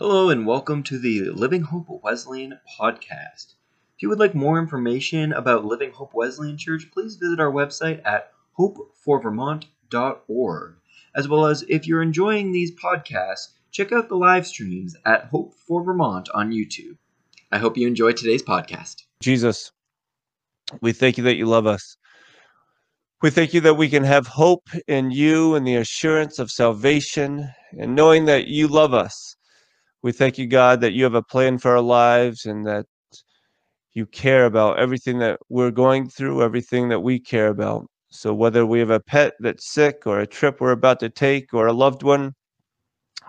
Hello, and welcome to the Living Hope Wesleyan podcast. If you would like more information about Living Hope Wesleyan Church, please visit our website at hopeforvermont.org. As well as if you're enjoying these podcasts, check out the live streams at Hope for Vermont on YouTube. I hope you enjoy today's podcast. Jesus, we thank you that you love us. We thank you that we can have hope in you and the assurance of salvation and knowing that you love us. We thank you, God, that you have a plan for our lives and that you care about everything that we're going through, everything that we care about. So, whether we have a pet that's sick, or a trip we're about to take, or a loved one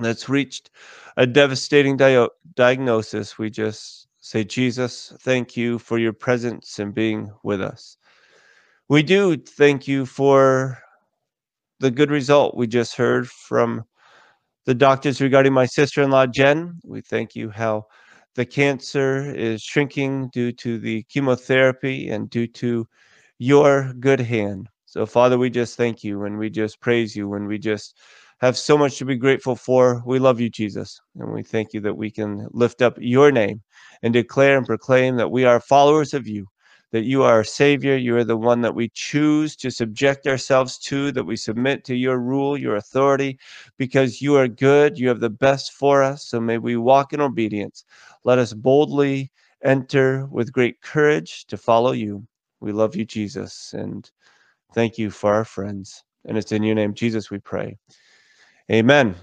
that's reached a devastating di- diagnosis, we just say, Jesus, thank you for your presence and being with us. We do thank you for the good result we just heard from the doctors regarding my sister in law, Jen. We thank you how the cancer is shrinking due to the chemotherapy and due to your good hand. So, Father, we just thank you and we just praise you and we just have so much to be grateful for. We love you, Jesus, and we thank you that we can lift up your name and declare and proclaim that we are followers of you that you are our Savior. You are the one that we choose to subject ourselves to, that we submit to your rule, your authority, because you are good. You have the best for us. So may we walk in obedience. Let us boldly enter with great courage to follow you. We love you, Jesus, and thank you for our friends. And it's in your name, Jesus, we pray. Amen.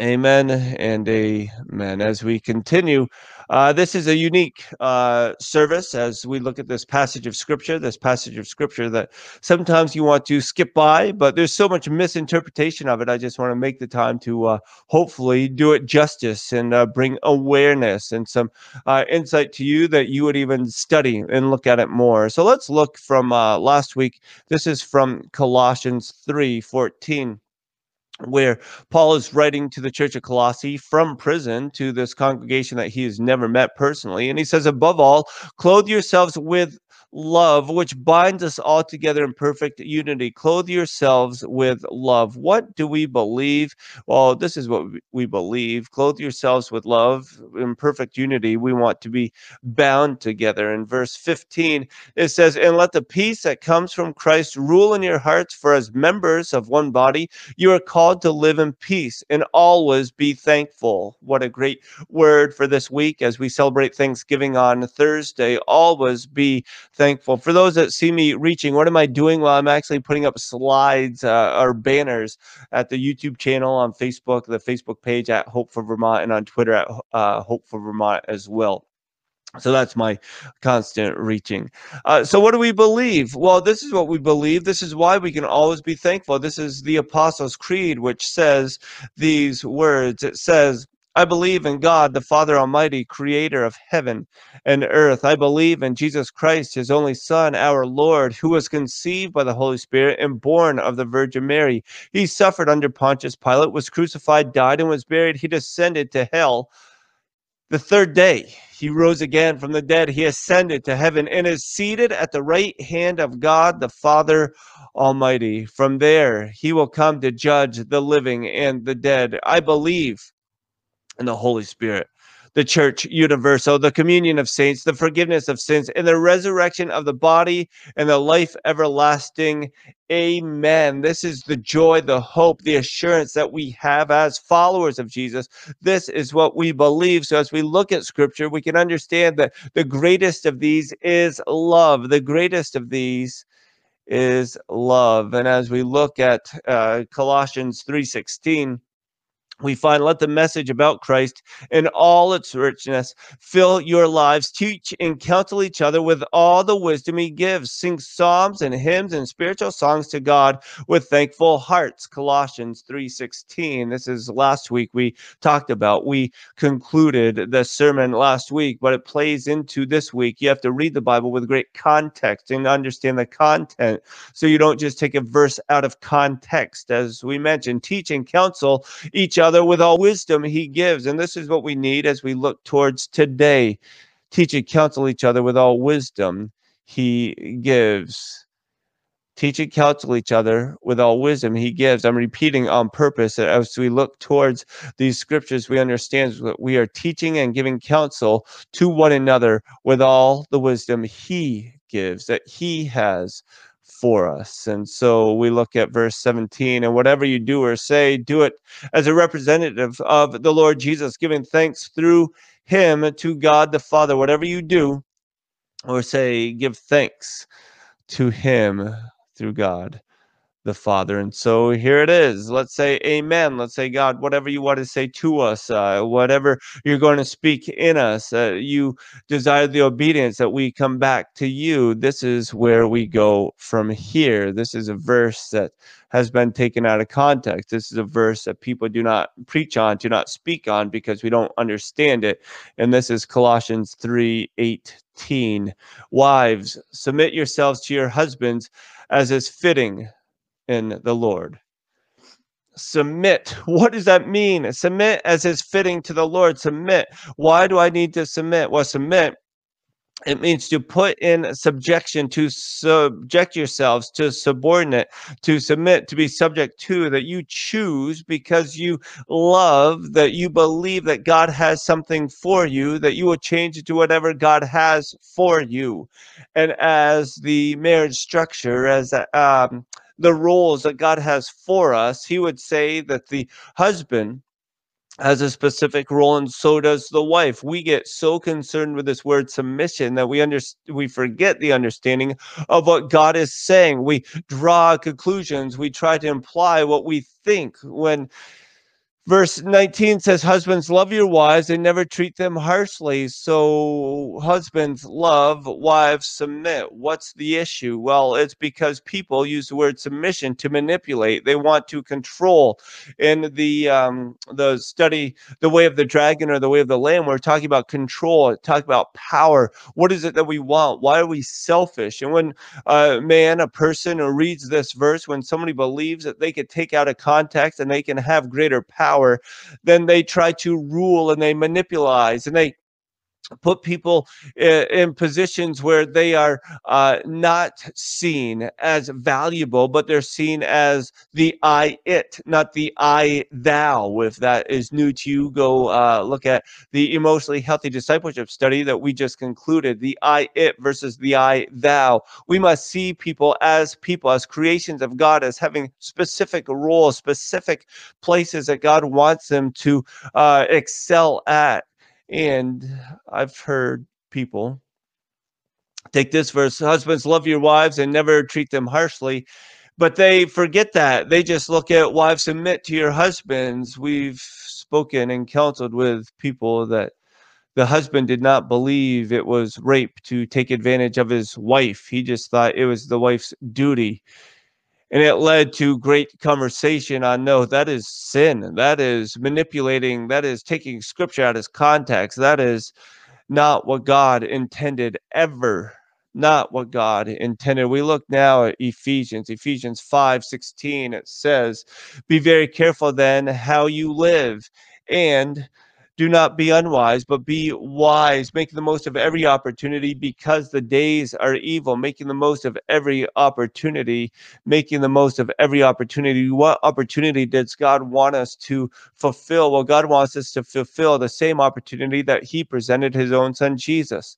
Amen and amen. As we continue, uh, this is a unique uh, service as we look at this passage of scripture, this passage of scripture that sometimes you want to skip by, but there's so much misinterpretation of it. I just want to make the time to uh, hopefully do it justice and uh, bring awareness and some uh, insight to you that you would even study and look at it more. So let's look from uh, last week. This is from Colossians 3 14 where Paul is writing to the church of Colossae from prison to this congregation that he has never met personally. And he says, above all, clothe yourselves with love, which binds us all together in perfect unity. Clothe yourselves with love. What do we believe? Well, this is what we believe. Clothe yourselves with love in perfect unity. We want to be bound together. In verse 15, it says, And let the peace that comes from Christ rule in your hearts, for as members of one body, you are called to live in peace and always be thankful. What a great word for this week as we celebrate Thanksgiving on Thursday. Always be thankful. For those that see me reaching, what am I doing? Well, I'm actually putting up slides uh, or banners at the YouTube channel, on Facebook, the Facebook page at Hope for Vermont, and on Twitter at uh, Hope for Vermont as well. So that's my constant reaching. Uh, so, what do we believe? Well, this is what we believe. This is why we can always be thankful. This is the Apostles' Creed, which says these words it says, I believe in God, the Father Almighty, creator of heaven and earth. I believe in Jesus Christ, his only Son, our Lord, who was conceived by the Holy Spirit and born of the Virgin Mary. He suffered under Pontius Pilate, was crucified, died, and was buried. He descended to hell. The third day, he rose again from the dead. He ascended to heaven and is seated at the right hand of God, the Father Almighty. From there, he will come to judge the living and the dead. I believe and the Holy Spirit, the church universal, the communion of saints, the forgiveness of sins, and the resurrection of the body and the life everlasting. Amen. This is the joy, the hope, the assurance that we have as followers of Jesus. This is what we believe. So, as we look at scripture, we can understand that the greatest of these is love. The greatest of these is love. And as we look at uh, Colossians 3:16, we find let the message about Christ in all its richness fill your lives. Teach and counsel each other with all the wisdom he gives. Sing psalms and hymns and spiritual songs to God with thankful hearts. Colossians 3:16. This is last week we talked about. We concluded the sermon last week, but it plays into this week. You have to read the Bible with great context and understand the content so you don't just take a verse out of context. As we mentioned, teach and counsel each other other with all wisdom he gives. And this is what we need as we look towards today. Teach and counsel each other with all wisdom he gives Teach and counsel each other with all wisdom he gives. I'm repeating on purpose that as we look towards these scriptures, we understand that we are teaching and giving counsel to one another with all the wisdom he gives, that he has for us. And so we look at verse 17, and whatever you do or say, do it as a representative of the Lord Jesus, giving thanks through him to God the Father. Whatever you do or say, give thanks to him through God the Father. And so here it is. Let's say amen. Let's say, God, whatever you want to say to us, uh, whatever you're going to speak in us, uh, you desire the obedience that we come back to you. This is where we go from here. This is a verse that has been taken out of context. This is a verse that people do not preach on, do not speak on because we don't understand it. And this is Colossians 3 18. Wives, submit yourselves to your husbands as is fitting in the Lord. Submit. What does that mean? Submit as is fitting to the Lord. Submit. Why do I need to submit? Well, submit it means to put in subjection to subject yourselves to subordinate to submit to be subject to that you choose because you love that you believe that god has something for you that you will change it to whatever god has for you and as the marriage structure as um, the roles that god has for us he would say that the husband has a specific role and so does the wife. We get so concerned with this word submission that we under, we forget the understanding of what god is saying. We draw conclusions. We try to imply what we think when Verse 19 says, Husbands, love your wives and never treat them harshly. So, husbands, love, wives, submit. What's the issue? Well, it's because people use the word submission to manipulate. They want to control. In the um, the study, The Way of the Dragon or The Way of the Lamb, we're talking about control, talk about power. What is it that we want? Why are we selfish? And when a man, a person, reads this verse, when somebody believes that they could take out a context and they can have greater power, power, then they try to rule and they manipulate and they put people in positions where they are uh, not seen as valuable, but they're seen as the I it, not the I thou. If that is new to you, go uh, look at the emotionally healthy discipleship study that we just concluded the I it versus the I thou. We must see people as people, as creations of God, as having specific roles, specific places that God wants them to uh, excel at. And I've heard people take this verse husbands, love your wives and never treat them harshly. But they forget that. They just look at wives, submit to your husbands. We've spoken and counseled with people that the husband did not believe it was rape to take advantage of his wife. He just thought it was the wife's duty and it led to great conversation on no that is sin. That is manipulating. That is taking scripture out of context. That is not what god intended ever. Not what god intended. We look now at ephesians ephesians 5 16 it says be very careful then how you live and do not be unwise, but be wise, making the most of every opportunity because the days are evil, making the most of every opportunity, making the most of every opportunity. What opportunity does God want us to fulfill? Well, God wants us to fulfill the same opportunity that He presented His own Son, Jesus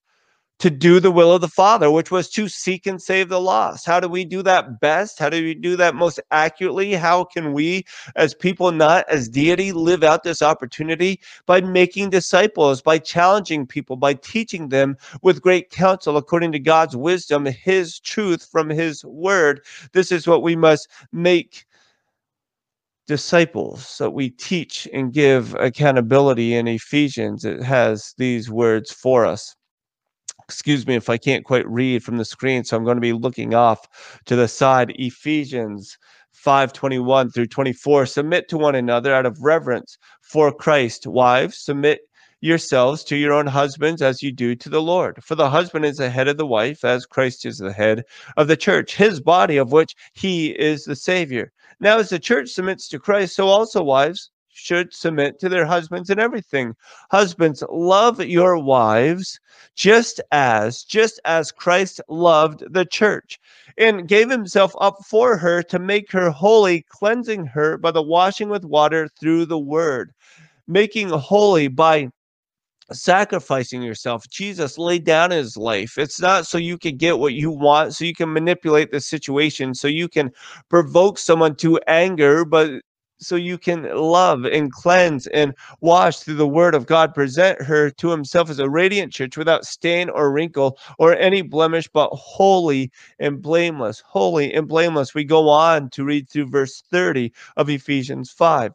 to do the will of the Father, which was to seek and save the lost. How do we do that best? How do we do that most accurately? How can we, as people, not as deity, live out this opportunity? By making disciples, by challenging people, by teaching them with great counsel according to God's wisdom, His truth from His word. This is what we must make disciples that we teach and give accountability in Ephesians. It has these words for us excuse me if I can't quite read from the screen, so I'm going to be looking off to the side. Ephesians 5:21 through 24 submit to one another out of reverence for Christ. Wives, submit yourselves to your own husbands as you do to the Lord. For the husband is the head of the wife, as Christ is the head of the church, his body, of which he is the Savior. Now, as the church submits to Christ, so also wives should submit to their husbands and everything. Husbands, love your wives just as just as Christ loved the church and gave himself up for her to make her holy, cleansing her by the washing with water through the word, making holy by sacrificing yourself. Jesus laid down his life. It's not so you can get what you want, so you can manipulate the situation, so you can provoke someone to anger, but so you can love and cleanse and wash through the word of God. Present her to himself as a radiant church without stain or wrinkle or any blemish, but holy and blameless. Holy and blameless. We go on to read through verse 30 of Ephesians 5.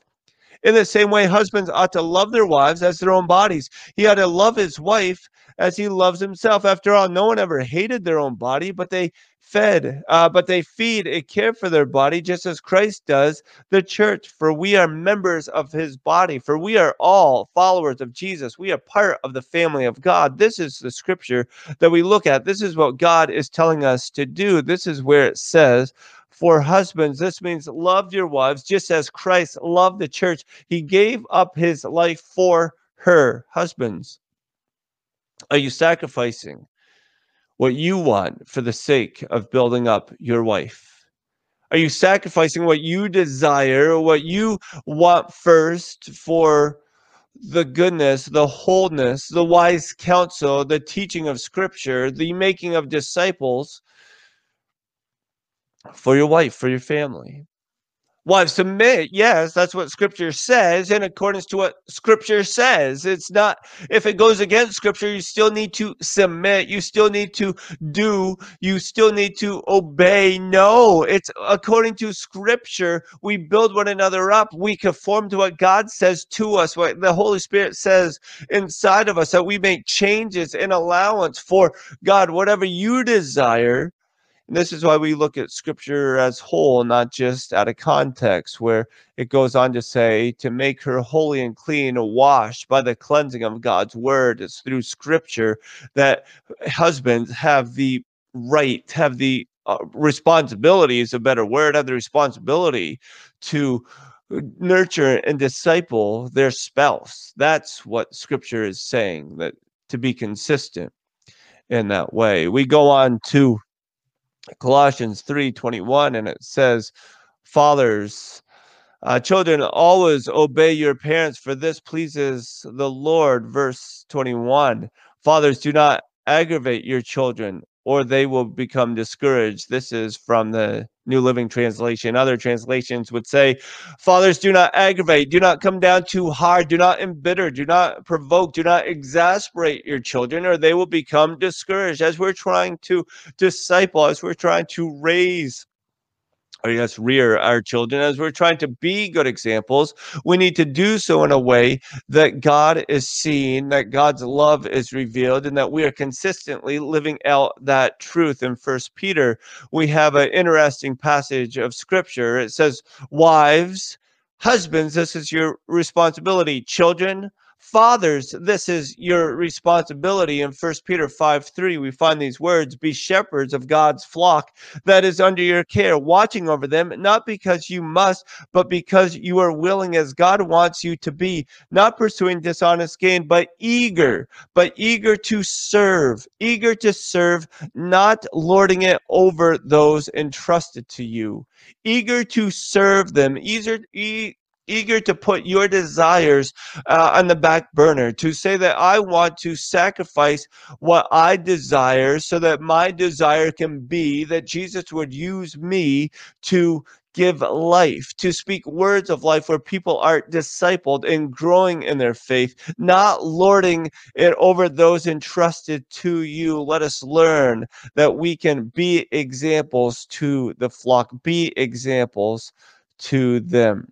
In the same way, husbands ought to love their wives as their own bodies. He ought to love his wife as he loves himself. After all, no one ever hated their own body, but they fed, uh, but they feed and care for their body just as Christ does the church. For we are members of his body. For we are all followers of Jesus. We are part of the family of God. This is the scripture that we look at. This is what God is telling us to do. This is where it says, for husbands, this means love your wives just as Christ loved the church. He gave up his life for her. Husbands, are you sacrificing what you want for the sake of building up your wife? Are you sacrificing what you desire, what you want first for the goodness, the wholeness, the wise counsel, the teaching of scripture, the making of disciples for your wife, for your family? Wives, submit. Yes, that's what scripture says in accordance to what scripture says. It's not, if it goes against scripture, you still need to submit. You still need to do. You still need to obey. No, it's according to scripture. We build one another up. We conform to what God says to us, what the Holy Spirit says inside of us, that we make changes in allowance for God, whatever you desire and this is why we look at scripture as whole, not just out of context, where it goes on to say, to make her holy and clean, washed by the cleansing of God's word. It's through scripture that husbands have the right, have the uh, responsibility is a better word, have the responsibility to nurture and disciple their spouse. That's what scripture is saying, that to be consistent in that way. We go on to Colossians 3:21 and it says fathers uh, children always obey your parents for this pleases the Lord verse 21 fathers do not aggravate your children or they will become discouraged. This is from the New Living Translation. Other translations would say, Fathers, do not aggravate, do not come down too hard, do not embitter, do not provoke, do not exasperate your children, or they will become discouraged. As we're trying to disciple, as we're trying to raise or yes, rear our children as we're trying to be good examples. We need to do so in a way that God is seen, that God's love is revealed, and that we are consistently living out that truth. In First Peter, we have an interesting passage of scripture. It says, Wives, husbands, this is your responsibility. Children, Fathers, this is your responsibility. In 1 Peter 5 3, we find these words Be shepherds of God's flock that is under your care, watching over them, not because you must, but because you are willing as God wants you to be, not pursuing dishonest gain, but eager, but eager to serve, eager to serve, not lording it over those entrusted to you, eager to serve them, eager, e- eager to put your desires uh, on the back burner, to say that I want to sacrifice what I desire so that my desire can be that Jesus would use me to give life, to speak words of life where people are discipled and growing in their faith, not lording it over those entrusted to you. Let us learn that we can be examples to the flock, be examples to them.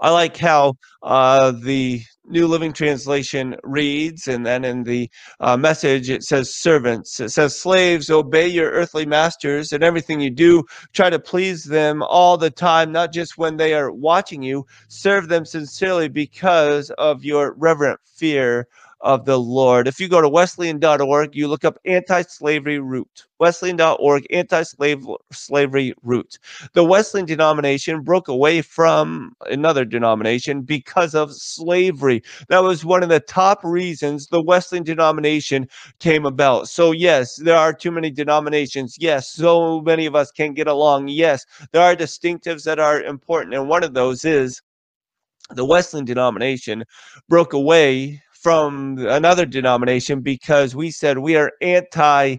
I like how uh, the New Living Translation reads, and then in the uh, message it says servants. It says slaves, obey your earthly masters and everything you do. Try to please them all the time, not just when they are watching you. Serve them sincerely because of your reverent fear of the Lord. If you go to wesleyan.org, you look up anti slavery root. Wesleyan.org, anti slavery root. The Wesleyan denomination broke away from another denomination because of slavery. That was one of the top reasons the Wesleyan denomination came about. So, yes, there are too many denominations. Yes, so many of us can't get along. Yes, there are distinctives that are important. And one of those is the Wesleyan denomination broke away from another denomination because we said we are anti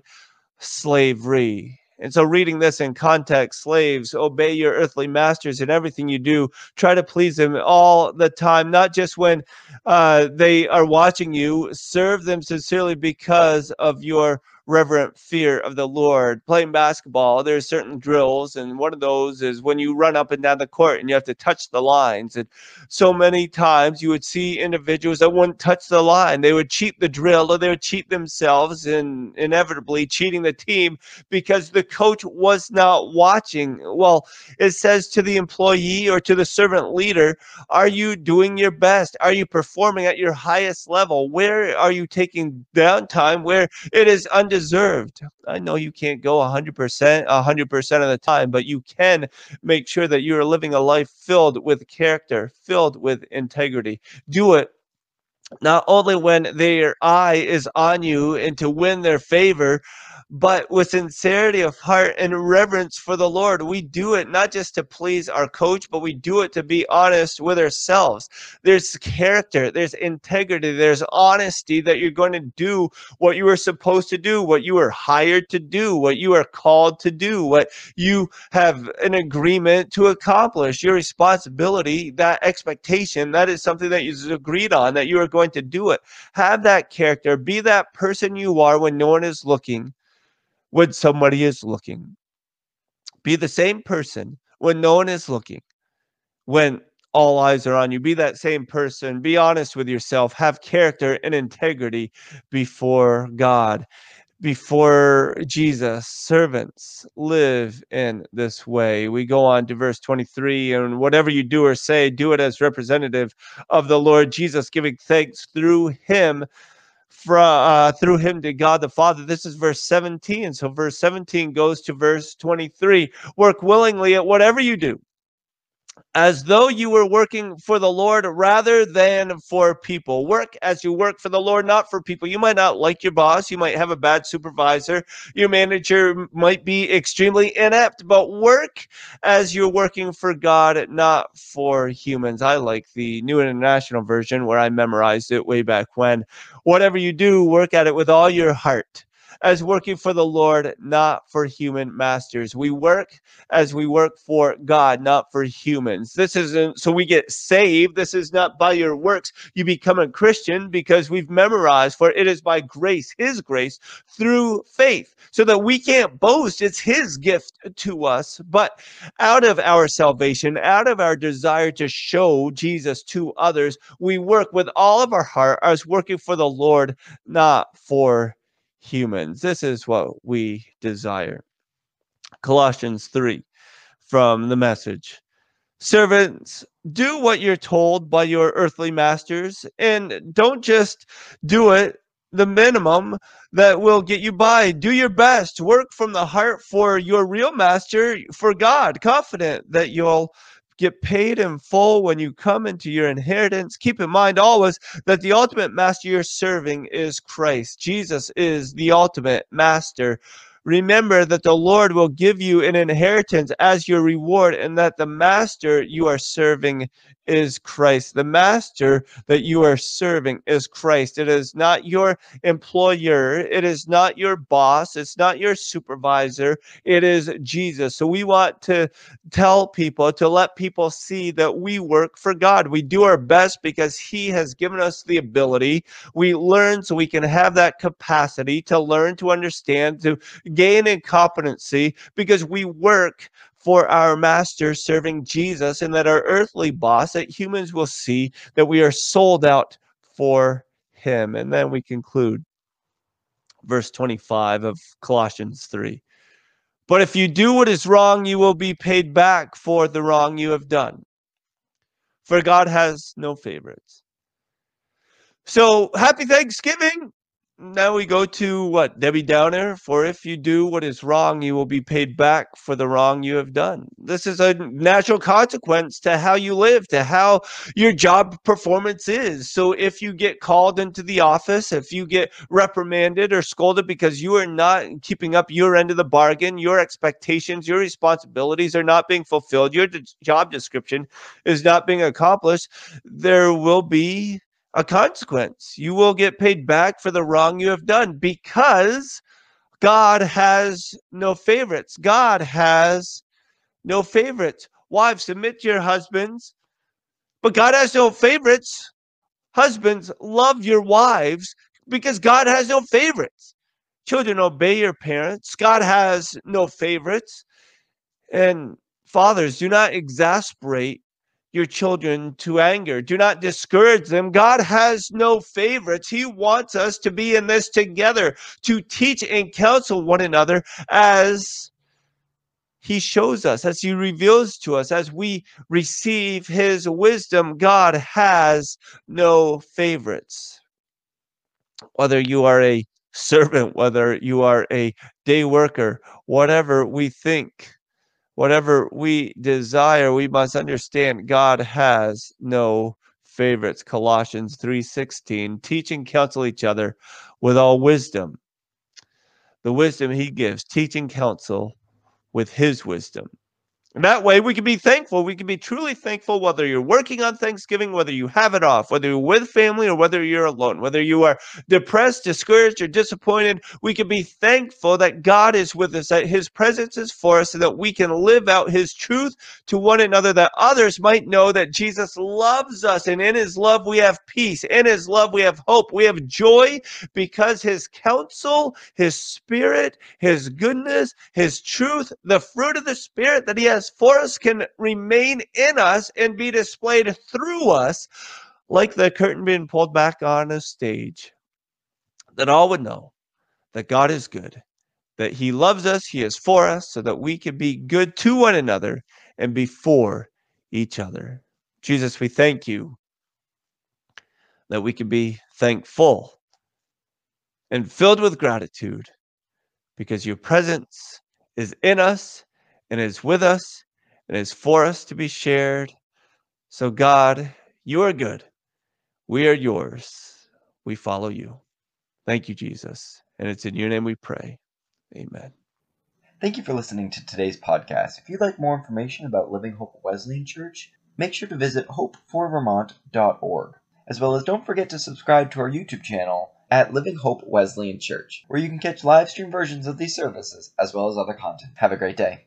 slavery. And so, reading this in context, slaves, obey your earthly masters in everything you do. Try to please them all the time, not just when uh, they are watching you. Serve them sincerely because of your reverent fear of the Lord. Playing basketball, there's certain drills, and one of those is when you run up and down the court and you have to touch the lines. And so many times you would see individuals that wouldn't touch the line. They would cheat the drill or they would cheat themselves and inevitably cheating the team because the coach was not watching. Well, it says to the employee or to the servant leader, are you doing your best? Are you performing at your highest level? Where are you taking downtime where it is under deserved. I know you can't go 100%, 100% of the time, but you can make sure that you are living a life filled with character, filled with integrity. Do it not only when their eye is on you and to win their favor, but with sincerity of heart and reverence for the Lord. We do it not just to please our coach, but we do it to be honest with ourselves. There's character, there's integrity, there's honesty that you're going to do what you were supposed to do, what you were hired to do, what you are called to do, what you have an agreement to accomplish, your responsibility, that expectation, that is something that you agreed on, that you are going to do it. Have that character, be that person you are when no one is looking when somebody is looking. Be the same person when no one is looking, when all eyes are on you. Be that same person. Be honest with yourself. Have character and integrity before God, before Jesus. Servants live in this way. We go on to verse 23 and whatever you do or say, do it as representative of the Lord Jesus, giving thanks through him from uh, through him to God the Father. This is verse 17. So verse 17 goes to verse 23. Work willingly at whatever you do as though you were working for the Lord rather than for people. Work as you work for the Lord, not for people. You might not like your boss. You might have a bad supervisor. Your manager might be extremely inept, but work as you're working for God, not for humans. I like the New International Version where I memorized it way back when. Whatever you do, work at it with all your heart as working for the Lord, not for human masters. We work as we work for God, not for humans. This isn't so we get saved. This is not by your works. You become a Christian because we've memorized, for it is by grace, His grace, through faith, so that we can't boast. It's His gift to us. But out of our salvation, out of our desire to show Jesus to others, we work with all of our heart as working for the Lord, not for humans. This is what we desire. Colossians 3 from the message. Servants, do what you're told by your earthly masters and don't just do it the minimum that will get you by. Do your best. Work from the heart for your real master, for God, confident that you'll get paid in full when you come into your inheritance. Keep in mind always that the ultimate master you're serving is Christ. Jesus is the ultimate master. Remember that the Lord will give you an inheritance as your reward, and that the master you are serving is Christ. The master that you are serving is Christ. It is not your employer. It is not your boss. It's not your supervisor. It is Jesus. So we want to tell people, to let people see that we work for God. We do our best because He has given us the ability. We learn so we can have that capacity to learn, to understand, to gain in competency because we work for our master serving Jesus and that our earthly boss, that humans will see that we are sold out for him. And then we conclude verse 25 of Colossians 3. But if you do what is wrong, you will be paid back for the wrong you have done. For God has no favorites. So happy Thanksgiving. Now we go to what? Debbie Downer. For if you do what is wrong, you will be paid back for the wrong you have done. This is a natural consequence to how you live, to how your job performance is. So if you get called into the office, if you get reprimanded or scolded because you are not keeping up your end of the bargain, your expectations, your responsibilities are not being fulfilled, your job description is not being accomplished, there will be a consequence. You will get paid back for the wrong you have done because God has no favorites. God has no favorites. Wives, submit to your husbands, but God has no favorites. Husbands, love your wives because God has no favorites. Children, obey your parents. God has no favorites. And fathers, do not exasperate your children to anger. Do not discourage them. God has no favorites. He wants us to be in this together, to teach and counsel one another as He shows us, as He reveals to us, as we receive His wisdom. God has no favorites. Whether you are a servant, whether you are a day worker, whatever we think whatever we desire, we must understand God has no favorites. Colossians 3:16, teaching counsel each other with all wisdom. The wisdom he gives, teaching counsel with his wisdom. And that way, we can be thankful. We can be truly thankful whether you're working on Thanksgiving, whether you have it off, whether you're with family or whether you're alone, whether you are depressed, discouraged, or disappointed. We can be thankful that God is with us, that His presence is for us, so that we can live out His truth to one another, that others might know that Jesus loves us. And in His love, we have peace. In His love, we have hope. We have joy because His counsel, His Spirit, His goodness, His truth, the fruit of the Spirit that He has for us can remain in us and be displayed through us, like the curtain being pulled back on a stage, that all would know that God is good, that He loves us, He is for us, so that we can be good to one another and before each other. Jesus, we thank you that we can be thankful and filled with gratitude because your presence is in us and is with us and is for us to be shared. So, God, you are good. We are yours. We follow you. Thank you, Jesus. And it's in your name we pray. Amen. Thank you for listening to today's podcast. If you'd like more information about Living Hope Wesleyan Church, make sure to visit hopeforvermont.org. As well as don't forget to subscribe to our YouTube channel at Living Hope Wesleyan Church, where you can catch live stream versions of these services as well as other content. Have a great day.